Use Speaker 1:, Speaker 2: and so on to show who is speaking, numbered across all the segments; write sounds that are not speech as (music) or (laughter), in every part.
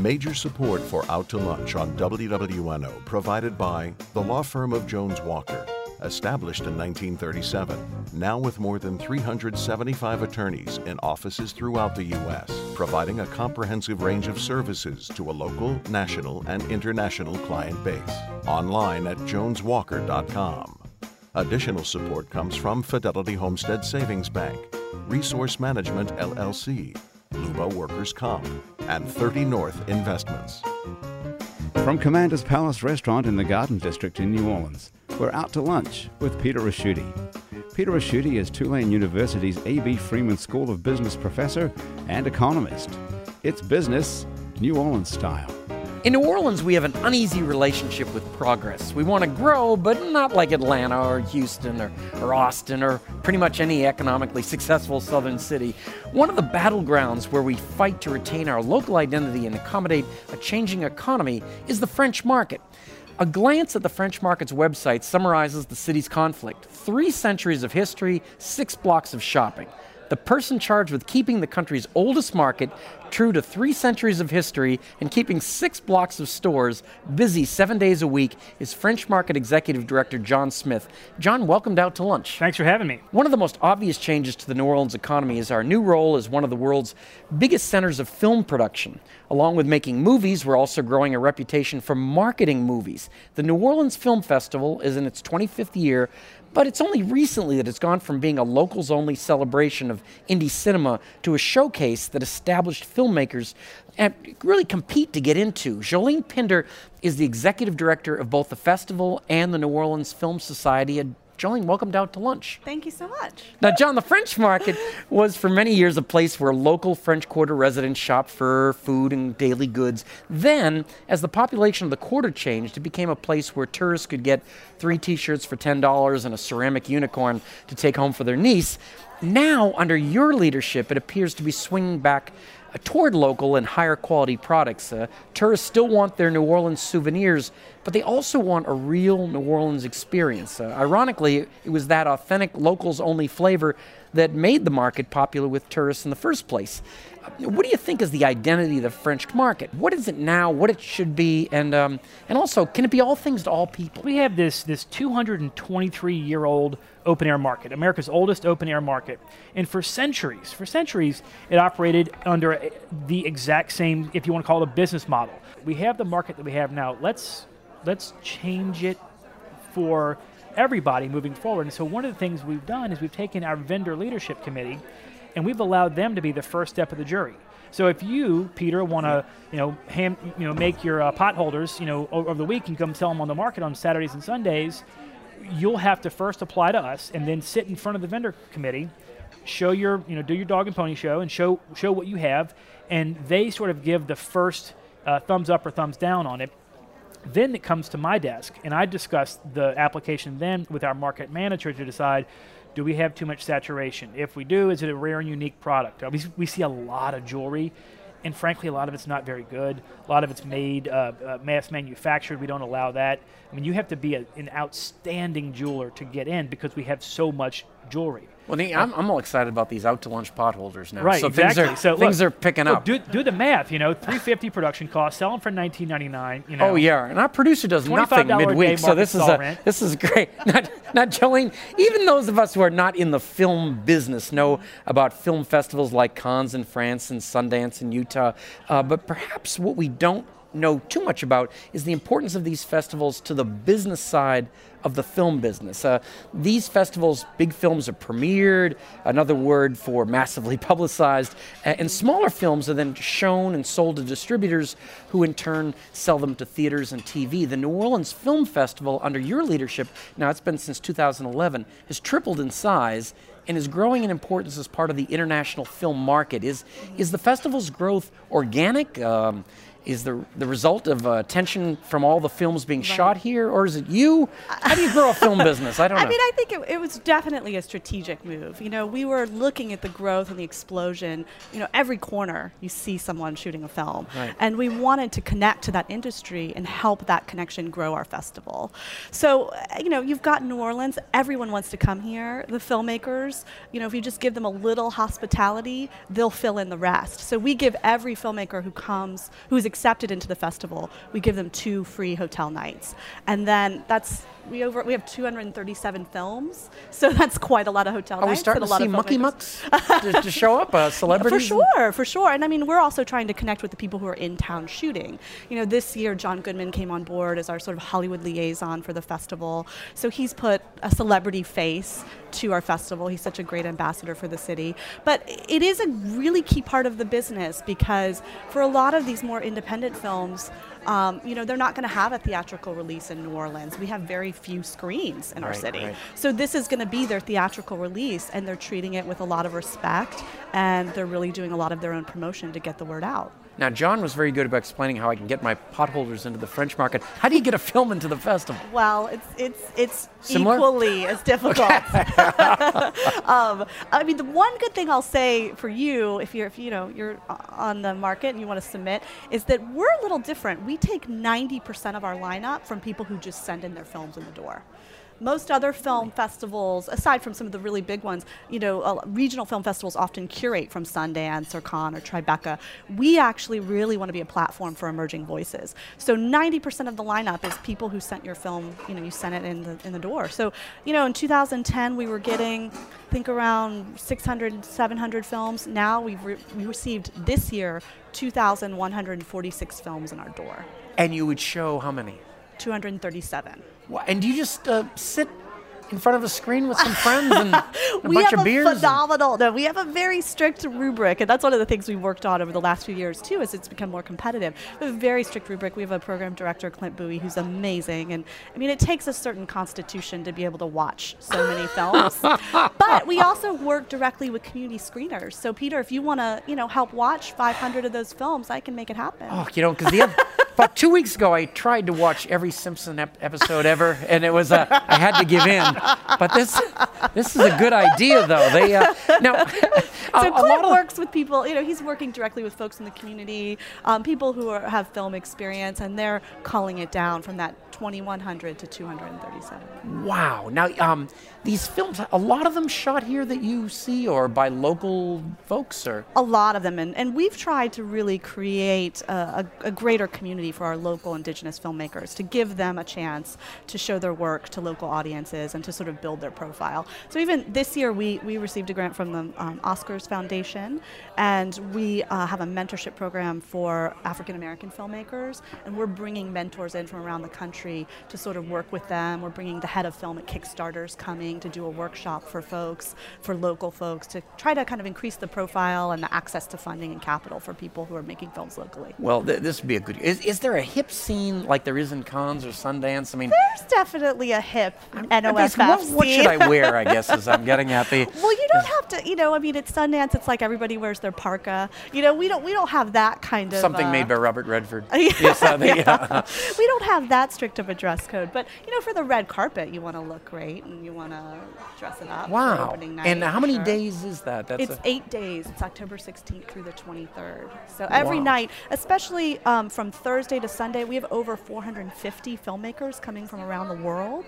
Speaker 1: Major support for Out to Lunch on WWNO provided by the law firm of Jones Walker, established in 1937, now with more than 375 attorneys in offices throughout the U.S., providing a comprehensive range of services to a local, national, and international client base. Online at joneswalker.com. Additional support comes from Fidelity Homestead Savings Bank, Resource Management LLC, Luba Workers Comp, and 30 North Investments.
Speaker 2: From Commander's Palace Restaurant in the Garden District in New Orleans, we're out to lunch with Peter Ricchiuti. Peter Ricchiuti is Tulane University's A.B. Freeman School of Business professor and economist. It's business, New Orleans style.
Speaker 3: In New Orleans, we have an uneasy relationship with progress. We want to grow, but not like Atlanta or Houston or, or Austin or pretty much any economically successful southern city. One of the battlegrounds where we fight to retain our local identity and accommodate a changing economy is the French market. A glance at the French market's website summarizes the city's conflict three centuries of history, six blocks of shopping. The person charged with keeping the country's oldest market true to three centuries of history and keeping six blocks of stores busy seven days a week is French Market Executive Director John Smith. John, welcomed out to lunch.
Speaker 4: Thanks for having me.
Speaker 3: One of the most obvious changes to the New Orleans economy is our new role as one of the world's biggest centers of film production. Along with making movies, we're also growing a reputation for marketing movies. The New Orleans Film Festival is in its 25th year, but it's only recently that it's gone from being a locals only celebration of indie cinema to a showcase that established filmmakers and really compete to get into. Jolene Pinder is the executive director of both the festival and the New Orleans Film Society. And Jolene, welcome down to lunch.
Speaker 5: Thank you so much.
Speaker 3: Now, John, the French market (laughs) was for many years a place where local French Quarter residents shopped for food and daily goods. Then, as the population of the quarter changed, it became a place where tourists could get three t shirts for $10 and a ceramic unicorn to take home for their niece. Now, under your leadership, it appears to be swinging back toward local and higher quality products. Uh, tourists still want their New Orleans souvenirs, but they also want a real New Orleans experience. Uh, ironically, it was that authentic locals only flavor that made the market popular with tourists in the first place. What do you think is the identity of the French market? What is it now? What it should be? And um, and also, can it be all things to all people?
Speaker 4: We have this this 223 year old open air market, America's oldest open air market. And for centuries, for centuries, it operated under the exact same, if you want to call it a business model. We have the market that we have now. Let's let's change it for everybody moving forward. And so one of the things we've done is we've taken our vendor leadership committee and we've allowed them to be the first step of the jury. So if you, Peter, want to, you know, ham, you know, make your uh, pot holders, you know, over the week and come sell them on the market on Saturdays and Sundays, you'll have to first apply to us and then sit in front of the vendor committee, show your, you know, do your dog and pony show and show show what you have, and they sort of give the first uh, thumbs up or thumbs down on it. Then it comes to my desk, and I discuss the application then with our market manager to decide do we have too much saturation? If we do, is it a rare and unique product? We, we see a lot of jewelry, and frankly, a lot of it's not very good. A lot of it's made uh, uh, mass manufactured. We don't allow that. I mean, you have to be a, an outstanding jeweler to get in because we have so much jewelry.
Speaker 3: Well, I'm, I'm all excited about these out to lunch potholders now.
Speaker 4: Right,
Speaker 3: so
Speaker 4: exactly.
Speaker 3: Things are,
Speaker 4: so
Speaker 3: things
Speaker 4: look,
Speaker 3: are picking
Speaker 4: look,
Speaker 3: up.
Speaker 4: Do, do the math. You know, 350 production cost, sell them for 19.99. You know.
Speaker 3: Oh yeah, and our producer does nothing midweek, so this is a,
Speaker 4: rent.
Speaker 3: this is (laughs) great. Not, not Jolene. Even those of us who are not in the film business know about film festivals like Cannes in France and Sundance in Utah, uh, but perhaps what we don't know too much about is the importance of these festivals to the business side of the film business. Uh, these festivals, big films are premiered, another word for massively (laughs) publicized, and smaller films are then shown and sold to distributors who in turn sell them to theaters and TV. The New Orleans Film Festival, under your leadership, now it's been since 2011, has tripled in size and is growing in importance as part of the international film market. Is, is the festival's growth organic? Um, is the the result of uh, attention from all the films being shot here, or is it you? How do you grow a film (laughs) business? I don't
Speaker 5: I
Speaker 3: know.
Speaker 5: mean, I think it, it was definitely a strategic move. You know, we were looking at the growth and the explosion. You know, every corner you see someone shooting a film,
Speaker 3: Right.
Speaker 5: and we wanted to connect to that industry and help that connection grow our festival. So, uh, you know, you've got New Orleans. Everyone wants to come here. The filmmakers. You know, if you just give them a little hospitality, they'll fill in the rest. So we give every filmmaker who comes, who is accepted into the festival, we give them two free hotel nights, and then that's we over we have 237 films, (laughs) so that's quite a lot of hotel
Speaker 3: Are we
Speaker 5: nights.
Speaker 3: starting
Speaker 5: and
Speaker 3: to
Speaker 5: lot
Speaker 3: see mucky mucks to, to show up? Uh, (laughs) celebrities?
Speaker 5: For sure, for sure. And I mean, we're also trying to connect with the people who are in town shooting. You know, this year John Goodman came on board as our sort of Hollywood liaison for the festival. So he's put a celebrity face to our festival. He's such a great ambassador for the city. But it is a really key part of the business because for a lot of these more independent films, um, you know, they're not going to have a theatrical release in New Orleans. We have very few screens in our city.
Speaker 3: right.
Speaker 5: So this is going to be their theatrical release, and they're treating it with a lot of respect, and they're really doing a lot of their own promotion to get the word out.
Speaker 3: Now, John was very good about explaining how I can get my potholders into the French market. How do you get a film into the festival?
Speaker 5: Well, it's it's it's
Speaker 3: Similar?
Speaker 5: equally as difficult. (laughs) um, I mean, the one good thing I'll say for you, if you're if you know you're on the market and you want to submit, is that we're a little different. We take 90% of our lineup from people who just send in their films in the door. Most other film festivals, aside from some of the really big ones, you know, uh, regional film festivals often curate from Sundance or Cannes or Tribeca. We actually really want to be a platform for emerging voices. So 90% of the lineup is people who sent your film, you know, you sent it in the in the door. So, you know, in 2010 we were getting, I think around 600, 700 films. Now we've re- we received this year 2,146 films in our door.
Speaker 3: And you would show how many?
Speaker 5: 237.
Speaker 3: And do you just uh, sit in front of a screen with some friends (laughs) and a
Speaker 5: we
Speaker 3: bunch
Speaker 5: have
Speaker 3: of
Speaker 5: a
Speaker 3: beers? and-
Speaker 5: phenomenal. No, we have a very strict rubric, and that's one of the things we've worked on over the last few years too. As it's become more competitive, we have a very strict rubric. We have a program director, Clint Bowie, who's amazing, and I mean, it takes a certain constitution to be able to watch so many (laughs) films. but we also work directly with community screeners. So, Peter, if you want to, you know, help watch 500 of those films, I can make it happen.
Speaker 3: Oh, you know, because the other, about two weeks ago, I tried to watch every Simpson ep- episode ever, and it was uh, I had to give in. But this this is a good idea, though. They uh, now (laughs)
Speaker 5: so
Speaker 3: a lot
Speaker 5: Clint
Speaker 3: of
Speaker 5: works with people. You know, he's working directly with folks in the community, um, people who are, have film experience, and they're calling it down from that 2,100 to 237.
Speaker 3: wow. Now um, these films, a lot of them shot here that you see, or by local folks, or
Speaker 5: A lot of them, and, and we've tried to really create a, a, a greater community for our local indigenous filmmakers to give them a chance to show their work to local audiences and to sort of build their profile. So even this year, we, we received a grant from the um, Oscars Foundation, and we uh, have a mentorship program for African American filmmakers, and we're bringing mentors in from around the country to sort of work with them. We're bringing the head of film at Kickstarter's coming to do a workshop for folks, for local folks, to try to kind of increase the profile and the access to funding and capital for people who are making films locally.
Speaker 3: well, th- this would be a good. Is, is there a hip scene like there is in Cannes or Sundance? I mean,
Speaker 5: There's definitely a hip NOFF
Speaker 3: what, what should. I wear? I (laughs) guess is I'm getting at the.
Speaker 5: Well, you don't have to. You know, I mean, at Sundance, it's like everybody wears their parka. You know, we don't. We don't have that kind of
Speaker 3: Something
Speaker 5: uh,
Speaker 3: made by Robert Redford. (laughs)
Speaker 5: Yeah,
Speaker 3: yes, uh, they, (laughs)
Speaker 5: yeah. we don't have that strict of a dress code, but you know, for the red carpet, you want to look great and you want to dress it up. for
Speaker 3: wow.
Speaker 5: night,
Speaker 3: And how many
Speaker 5: sure.
Speaker 3: days is that? That's
Speaker 5: It's eight days. It's October 16th through the 23rd. So every
Speaker 3: Wow.
Speaker 5: night, especially um, from Thursday to Sunday, we have over 450 filmmakers coming from around the world.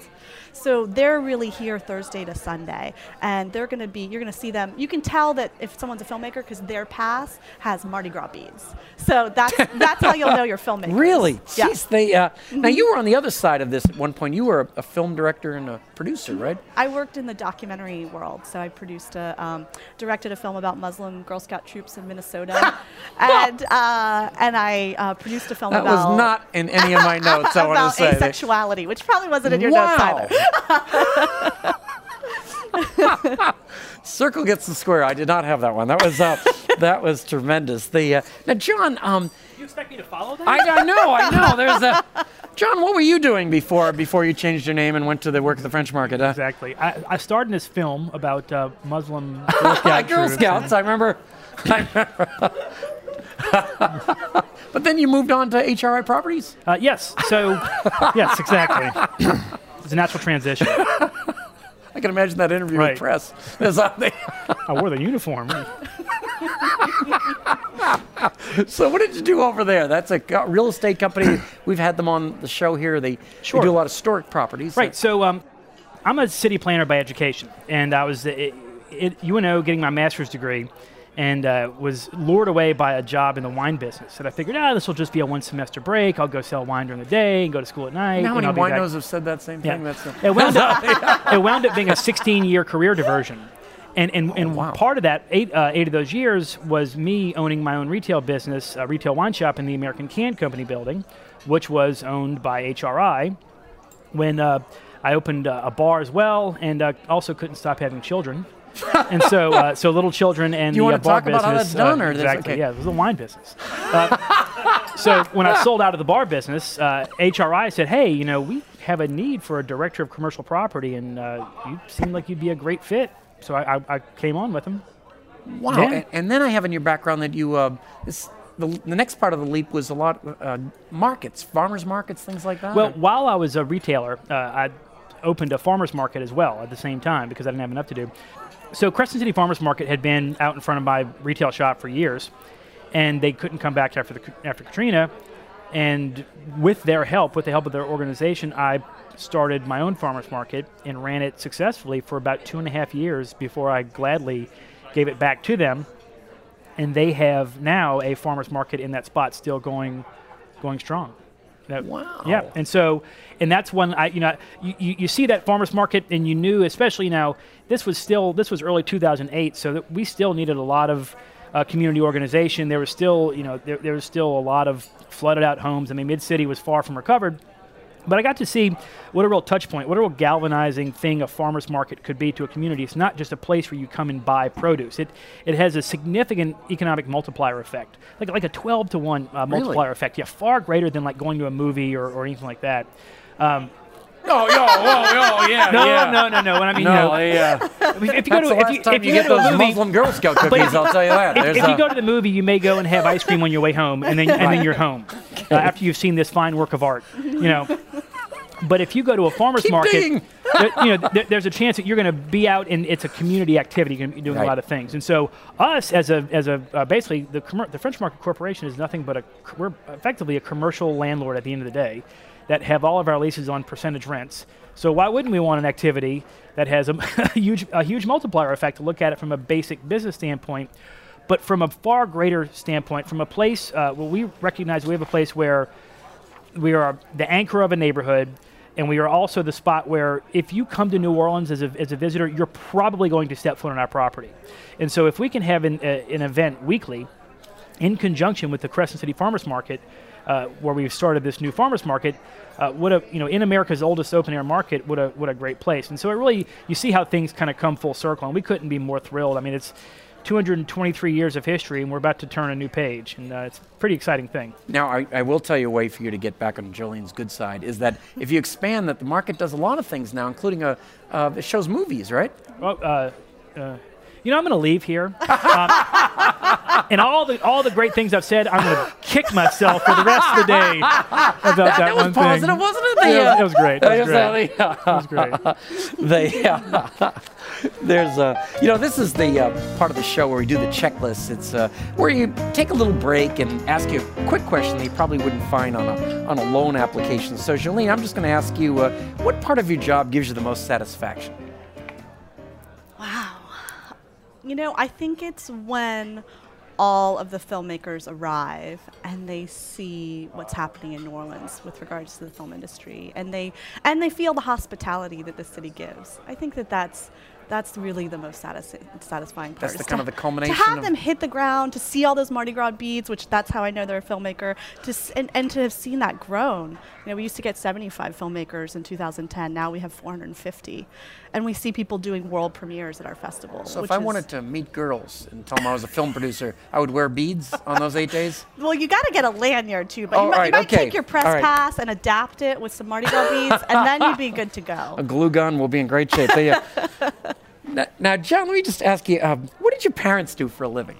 Speaker 5: So they're really here Thursday to Sunday, and they're going to be. You're going to see them. You can tell that if someone's a filmmaker because their pass has Mardi Gras beads. So that's that's how you'll know you're (laughs) filmmakers.
Speaker 3: Really?
Speaker 5: Yeah.
Speaker 3: Jeez, they, uh, Now, you were on the other side of this at one point. You were a, a film director and a producer, right?
Speaker 5: I worked in the documentary world, so I produced a, um, directed a film about Muslim Girl Scout troops in Minnesota, (laughs) and uh, and I uh, produced a film
Speaker 3: That
Speaker 5: about
Speaker 3: was not in any of my notes, I (laughs) want to say. They-
Speaker 5: asexuality, which probably wasn't in your notes
Speaker 3: wow.
Speaker 5: either. (laughs)
Speaker 3: Circle gets the square. I did not have that one. That was uh, that was tremendous. The uh, now, John, um,
Speaker 4: You expect me to follow that?
Speaker 3: I, I know, I know. There's a John. What were you doing before before you changed your name and went to the work at the French market? Uh,
Speaker 4: Exactly. I, I starred in this film about uh, Muslim (laughs) Girl, Scout
Speaker 3: Girl Scouts. I remember. I (laughs) remember. but then you moved on to HRI Properties.
Speaker 4: Uh, yes. So, yes, exactly. it's a natural transition.
Speaker 3: I can imagine that interview
Speaker 4: Right.
Speaker 3: with press.
Speaker 4: I wore the uniform. (laughs) (laughs)
Speaker 3: so what did you do over there? That's a real estate company. (coughs) We've had them on the show here. They, they do a lot of historic properties.
Speaker 4: Right. So, um, I'm a city planner by education, and I was at UNO getting my master's degree. and uh, was lured away by a job in the wine business. And I figured, ah, this will just be a one semester break. I'll go sell wine during the day and go to school at night.
Speaker 3: You know how many
Speaker 4: I'll be back-
Speaker 3: winos have said that same
Speaker 4: Yeah.
Speaker 3: thing? That's a-
Speaker 4: it wound up, (laughs) it wound up being a 16 year career diversion. And, and, and
Speaker 3: Oh, wow.
Speaker 4: part of that, eight, uh, eight of those years, was me owning my own retail business, a retail wine shop in the American Can Company building, which was owned by HRI. When uh, I opened uh, a bar as well, and uh, also couldn't stop having children. (laughs) and so, uh, so little children and
Speaker 3: Do you
Speaker 4: the
Speaker 3: wanna
Speaker 4: uh, bar
Speaker 3: talk about how
Speaker 4: business.
Speaker 3: that's done, or
Speaker 4: exactly,
Speaker 3: okay?
Speaker 4: yeah, it was a wine business. Uh, so when I sold out of the bar business, uh, HRI said, "Hey, you know, we have a need for a director of commercial property, and uh, you seem like you'd be a great fit." So I, I, I came on with them.
Speaker 3: Wow.
Speaker 4: Yeah.
Speaker 3: And, and then I have in your background that you, uh, this, the, the next part of the leap was a lot uh, markets, farmers markets, things like that.
Speaker 4: Well, while I was a retailer, uh, I opened a farmers market as well at the same time because I didn't have enough to do. So Crescent City Farmers Market had been out in front of my retail shop for years, and they couldn't come back after the after Katrina. And with their help, with the help of their organization, I started my own farmers market and ran it successfully for about two and a half years before I gladly gave it back to them. And they have now a farmers market in that spot still going, going strong. That-
Speaker 3: Wow.
Speaker 4: Yeah, and so, and that's when I, you know, you, you, see that farmers market, and you knew, especially now, this was still this was early 2008, so that we still needed a lot of uh, community organization. There was still, you know, there, there was still a lot of flooded out homes. I mean, Mid City was far from recovered. But I got to see what a real touch point, what a real galvanizing thing a farmer's market could be to a community. It's not just a place where you come and buy produce. It it has a significant economic multiplier effect, like like a 12 to one uh,
Speaker 3: Really?
Speaker 4: multiplier effect. Yeah, far greater than like going to a movie or, or anything like that. Um,
Speaker 3: oh, yo, whoa, yo, yeah,
Speaker 4: no,
Speaker 3: yeah.
Speaker 4: no, no, no. When I mean,
Speaker 3: No,
Speaker 4: you know,
Speaker 3: yeah.
Speaker 4: if, if you go
Speaker 3: That's
Speaker 4: to
Speaker 3: the
Speaker 4: if
Speaker 3: last
Speaker 4: you,
Speaker 3: time
Speaker 4: if
Speaker 3: you,
Speaker 4: you,
Speaker 3: get
Speaker 4: go to a
Speaker 3: those
Speaker 4: movie,
Speaker 3: Muslim Girl Scout cookies, I'll tell you that. (laughs)
Speaker 4: if,
Speaker 3: There's
Speaker 4: if you
Speaker 3: a-
Speaker 4: go to the movie, you may go and have ice cream on your way home, and then and then you're home uh, after you've seen this fine work of art. You know. But if you go to a farmer's
Speaker 3: Keep
Speaker 4: market, there- you know, there, there's a chance that you're going to be out and it's a community activity. You're going to be doing
Speaker 3: Right.
Speaker 4: a lot of things. And so, us as a as a uh, basically the commer- the French Market Corporation is nothing but a, we're effectively a commercial landlord at the end of the day that have all of our leases on percentage rents. So why wouldn't we want an activity that has a, (laughs) huge a huge multiplier effect to look at it from a basic business standpoint? But from a far greater standpoint, from a place uh, where we recognize we have a place where we are the anchor of a neighborhood and we are also the spot where if you come to New Orleans as a, as a visitor, you're probably going to step foot on our property. And so if we can have an, uh, an event weekly in conjunction with the Crescent City Farmers Market, uh, where we've started this new farmers market, uh, what a you know in America's oldest open air market, what a what a great place. And so it really you see how things kind of come full circle, and we couldn't be more thrilled. I mean, it's 223 years of history, and we're about to turn a new page, and uh, it's a pretty exciting thing.
Speaker 3: Now, I, I will tell you a way for you to get back on Jolene's good side is that if you expand that the market does a lot of things now, including a, uh, it shows movies, right?
Speaker 4: Well, uh, uh, you know, I'm going to leave here. Um, and all the all the great things I've said, I'm going to kick myself for the rest of the day about that,
Speaker 3: that was
Speaker 4: one
Speaker 3: positive,
Speaker 4: thing.
Speaker 3: wasn't it? The,
Speaker 4: Yeah, it was great. It was great. It was great.
Speaker 3: they, (laughs) uh, there's a, you know, this is the uh, part of the show where we do the checklist. It's uh, where you take a little break and ask you a quick question that you probably wouldn't find on a on a loan application. So, Jolene, I'm just going to ask you, uh, what part of your job gives you the most satisfaction?
Speaker 5: You know, I think it's when all of the filmmakers arrive and they see what's happening in New Orleans with regards to the film industry and they and they feel the hospitality that the city gives. I think that that's that's really the most satis- satisfying part.
Speaker 3: That's the
Speaker 5: to-
Speaker 3: kind of the (laughs) culmination
Speaker 5: To have them hit the ground, to see all those Mardi Gras beads, which that's how I know they're a filmmaker, to s- and, and to have seen that grown. You know, we used to get 75 filmmakers in 2010. Now we have 450, and we see people doing world premieres at our festival.
Speaker 3: So, if I wanted to meet girls and tell them I was a film producer, I would wear beads on those eight days. (laughs)
Speaker 5: well, you got to get a lanyard too, but
Speaker 3: Oh,
Speaker 5: you might, you might
Speaker 3: okay.
Speaker 5: take your press
Speaker 3: right.
Speaker 5: pass and adapt it with some Mardi Gras beads, and then you'd be good to go. (laughs)
Speaker 3: A glue gun will be in great shape. They, uh, now, now, John, let me just ask you, um, what did your parents do for a living?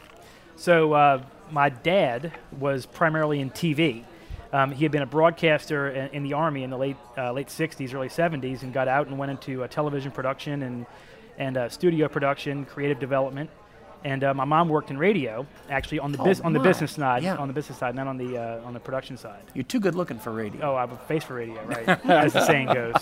Speaker 4: So uh, my dad was primarily in TV. Um, he had been a broadcaster in, in the army in the late uh, late '60s, early '70s, and got out and went into uh, television production and and studio production, creative development. And uh, my mom worked in radio, actually on the
Speaker 3: Oh,
Speaker 4: on the business side,
Speaker 3: Yeah.
Speaker 4: on the business side, not on the uh, on the production side.
Speaker 3: You're too good looking for radio.
Speaker 4: Oh, I have a face for radio, right? As the (laughs) saying goes.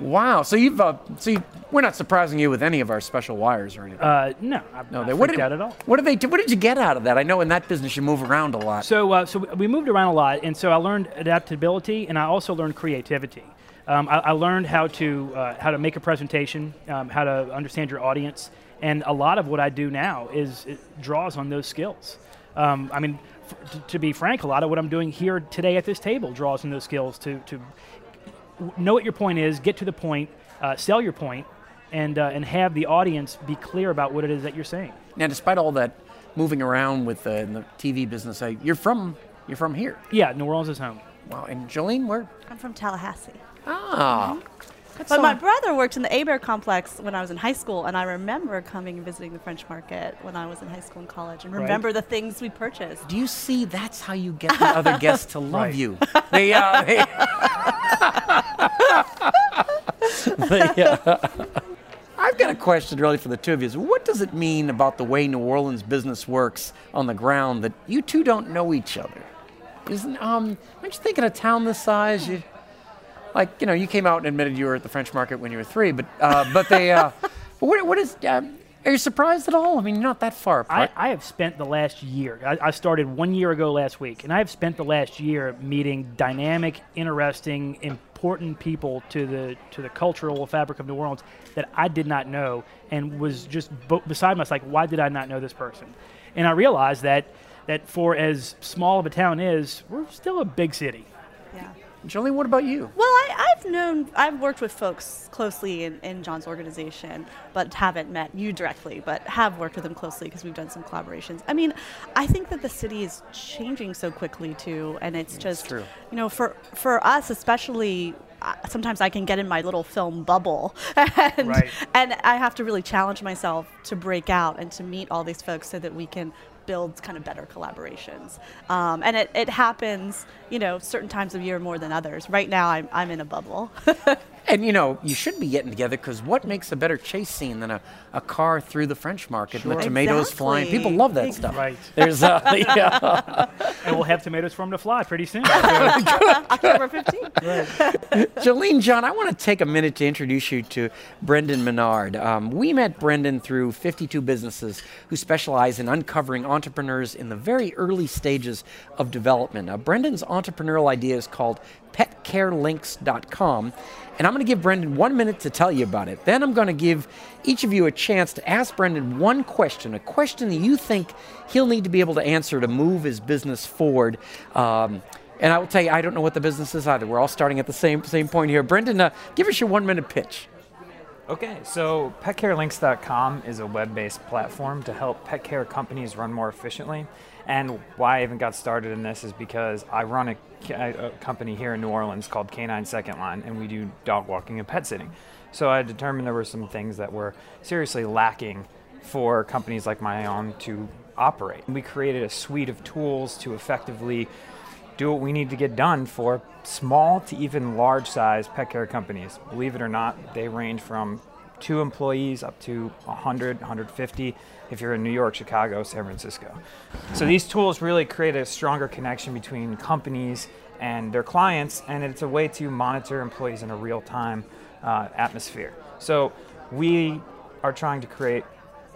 Speaker 3: Wow. So you've uh, you, we're not surprising you with any of our special wires or anything.
Speaker 4: Uh, no, I'm
Speaker 3: no, they what did,
Speaker 4: out at all.
Speaker 3: What did they? do- What did you get out of that? I know in that business you move around a lot.
Speaker 4: So, uh, so we moved around a lot, and so I learned adaptability, and I also learned creativity. Um, I, I learned how to uh, how to make a presentation, um, how to understand your audience, and a lot of what I do now is it draws on those skills. Um, I mean, f- to, to be frank, a lot of what I'm doing here today at this table draws on those skills to to know what your point is, get to the point, uh, sell your point, and uh, and have the audience be clear about what it is that you're saying.
Speaker 3: now, despite all that moving around with uh, in the TV business, uh, you're from you're from here.
Speaker 4: Yeah, New Orleans is home.
Speaker 3: Wow. And Jolene, where?
Speaker 5: I'm from Tallahassee.
Speaker 3: Ah. That's
Speaker 5: But
Speaker 3: so-
Speaker 5: my brother worked in the Abear complex when I was in high school, and I remember coming and visiting the French market when I was in high school and college, and
Speaker 4: Right.
Speaker 5: remember the things we purchased.
Speaker 3: Do you see? That's how you get the other guests to (laughs) love
Speaker 4: Right.
Speaker 3: you. (laughs) They, uh, they, (laughs) They, uh, I've got a question really for the two of you. What does it mean about the way New Orleans business works on the ground that you two don't know each other? Isn't um? Aren't you thinking a town this size? You, like you know, you came out and admitted you were at the French market when you were three, but uh, but they. Uh, but (laughs) what, what is? Um, are you surprised at all? I mean, you're not that far
Speaker 4: I. I have spent the last year, I, I started one year ago last week, and I have spent the last year meeting dynamic, interesting, important people to the to the cultural fabric of New Orleans that I did not know and was just bo- beside myself, like, why did I not know this person? And I realized that that for as small of a town is, we're still a big city.
Speaker 3: Jolene, what about you?
Speaker 5: Well, I, I've known, I've worked with folks closely in, in John's organization, but haven't met you directly, but have worked with him closely because we've done some collaborations. I mean, I think that the city is changing so quickly too, and it's just,
Speaker 3: true.
Speaker 5: you know, for for us especially. Sometimes I can get in my little film bubble, (laughs) and
Speaker 4: Right.
Speaker 5: and I have to really challenge myself to break out and to meet all these folks so that we can build kind of better collaborations. Um, and it, it happens, you know, certain times of year more than others. Right now, I'm, I'm in a bubble. (laughs)
Speaker 3: And you know, you should be getting together because what makes a better chase scene than a, a car through the French market and the
Speaker 4: Sure.
Speaker 3: tomatoes flying? People love that
Speaker 5: Ex-
Speaker 3: stuff.
Speaker 4: Right.
Speaker 3: There's uh, (laughs) yeah.
Speaker 4: And we'll have tomatoes for them to fly pretty soon. (laughs)
Speaker 5: October 15th. (laughs) Right.
Speaker 3: Jolene, John, I want to take a minute to introduce you to Brendan Menard. Um, we met Brendan through 52 businesses who specialize in uncovering entrepreneurs in the very early stages of development. Uh, Brendan's entrepreneurial idea is called petcarelinks.com. And I'm going to give Brendan one minute to tell you about it. Then I'm going to give each of you a chance to ask Brendan one question, a question that you think he'll need to be able to answer to move his business forward. Um, and I will tell you, I don't know what the business is either. We're all starting at the same same point here. Brendan, uh, give us your one minute pitch.
Speaker 6: Okay, so petcarelinks.com is a web based platform to help pet care companies run more efficiently. And why I even got started in this is because I run a, a company here in New Orleans called Canine Second Line, and we do dog walking and pet sitting. So I determined there were some things that were seriously lacking for companies like my own to operate. We created a suite of tools to effectively do what we need to get done for small to even large size pet care companies. Believe it or not, they range from two employees up to 100, 150 if you're in New York, Chicago, San Francisco. So these tools really create a stronger connection between companies and their clients, and it's a way to monitor employees in a real time uh, atmosphere. So we are trying to create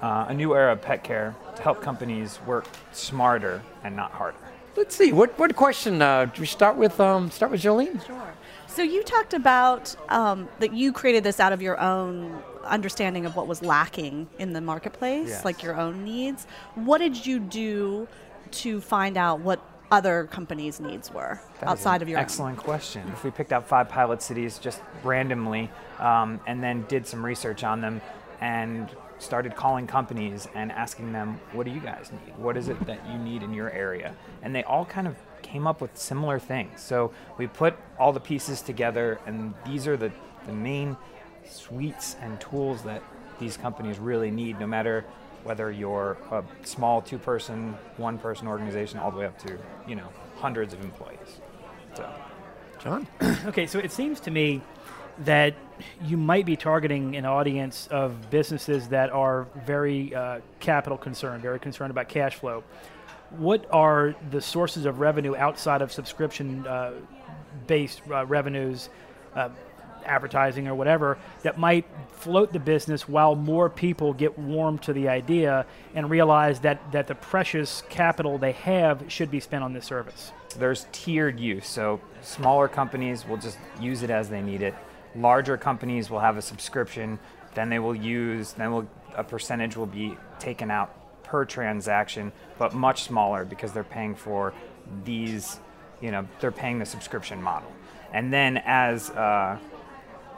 Speaker 6: uh, a new era of pet care to help companies work smarter and not harder.
Speaker 3: Let's see. What what question? Uh, do we start with um, start with Jolene?
Speaker 5: Sure. So you talked about um, that you created this out of your own understanding of what was lacking in the marketplace,
Speaker 6: Yes.
Speaker 5: like your own needs. What did you do to find out what other companies' needs were
Speaker 6: That
Speaker 5: outside of your own?
Speaker 6: excellent question. If we picked out five pilot cities just randomly um, and then did some research on them and started calling companies and asking them, what do you guys need? What is it that you need in your area? And they all kind of came up with similar things. So we put all the pieces together, and these are the, the main suites and tools that these companies really need, no matter whether you're a small two person, one person organization, all the way up to, you know, hundreds of employees. So.
Speaker 3: John. (clears throat)
Speaker 4: Okay, so it seems to me that you might be targeting an audience of businesses that are very uh, capital concerned, very concerned about cash flow. What are the sources of revenue outside of subscription uh, based uh, revenues, uh, advertising or whatever, that might float the business while more people get warm to the idea and realize that, that the precious capital they have should be spent on this service?
Speaker 6: There's tiered use. So smaller companies will just use it as they need it. Larger companies will have a subscription, then they will use, then will, a percentage will be taken out per transaction, but much smaller because they're paying for these, you know, they're paying the subscription model. And then as uh,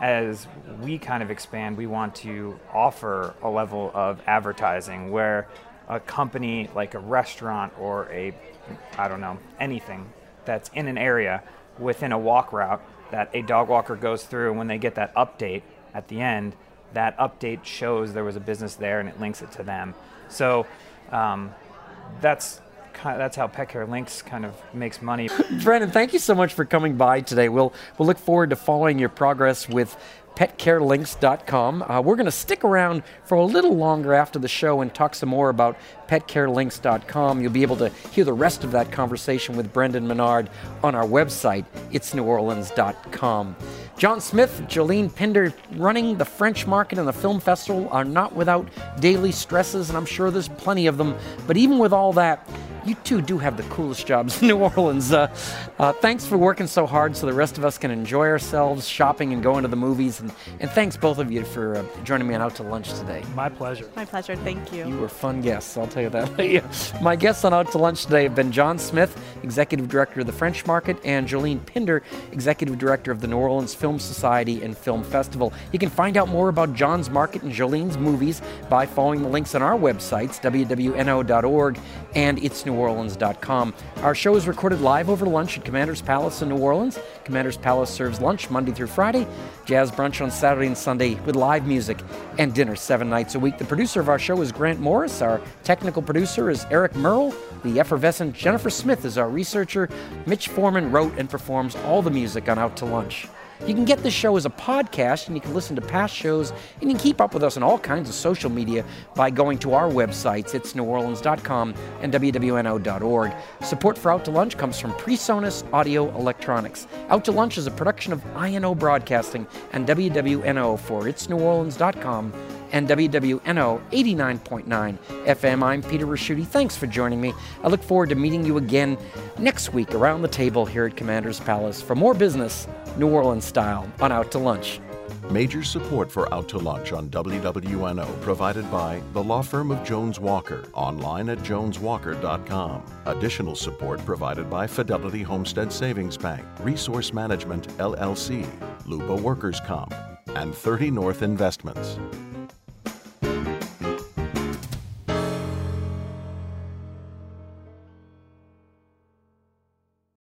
Speaker 6: as we kind of expand, we want to offer a level of advertising where a company like a restaurant or a, I don't know, anything that's in an area within a walk route that a dog walker goes through, and when they get that update at the end, that update shows there was a business there and it links it to them. So um, that's that's how Pet Care Links kind of makes money. (laughs)
Speaker 3: Brendan, thank you so much for coming by today. We'll we'll look forward to following your progress with petcarelinks.com. Uh, we're going to stick around for a little longer after the show and talk some more about petcarelinks.com. You'll be able to hear the rest of that conversation with Brendan Menard on our website, itsneworleans.com. John Smith, Jolene Pinder running the French market and the film festival are not without daily stresses, and I'm sure there's plenty of them. But even with all that, you two do have the coolest jobs in New Orleans. Uh, uh, thanks for working so hard so the rest of us can enjoy ourselves, shopping and going to the movies. And, and thanks both of you for uh, joining me on Out to Lunch today.
Speaker 4: My pleasure.
Speaker 5: My pleasure. Thank you.
Speaker 3: You were fun guests, I'll tell you that. (laughs) My guests on Out to Lunch today have been John Smith, Executive Director of the French Market, and Jolene Pinder, Executive Director of the New Orleans Film Society and Film Festival. You can find out more about John's Market and Jolene's movies by following the links on our websites, wwno.org and It's New NewOrleans.com. Our show is recorded live over lunch at Commander's Palace in New Orleans. Commander's Palace serves lunch Monday through Friday, jazz brunch on Saturday and Sunday with live music, and dinner seven nights a week. The producer of our show is Grant Morris. Our technical producer is Eric Merle. The effervescent Jennifer Smith is our researcher. Mitch Foreman wrote and performs all the music on Out to Lunch. You can get this show as a podcast, and you can listen to past shows, and you can keep up with us on all kinds of social media by going to our websites. It's neworleans.com and wwno.org. Support for Out to Lunch comes from PreSonus Audio Electronics. Out to Lunch is a production of INO Broadcasting and WWNO for itsneworleans.com and WWNO 89.9 FM. I'm Peter Ricchiuti. Thanks for joining me. I look forward to meeting you again next week around the table here at Commander's Palace for more business, New Orleans style, on Out to Lunch.
Speaker 1: Major support for Out to Lunch on WWNO provided by the law firm of Jones Walker, online at joneswalker.com. Additional support provided by Fidelity Homestead Savings Bank, Resource Management LLC, Luba Workers Comp, and 30 North Investments.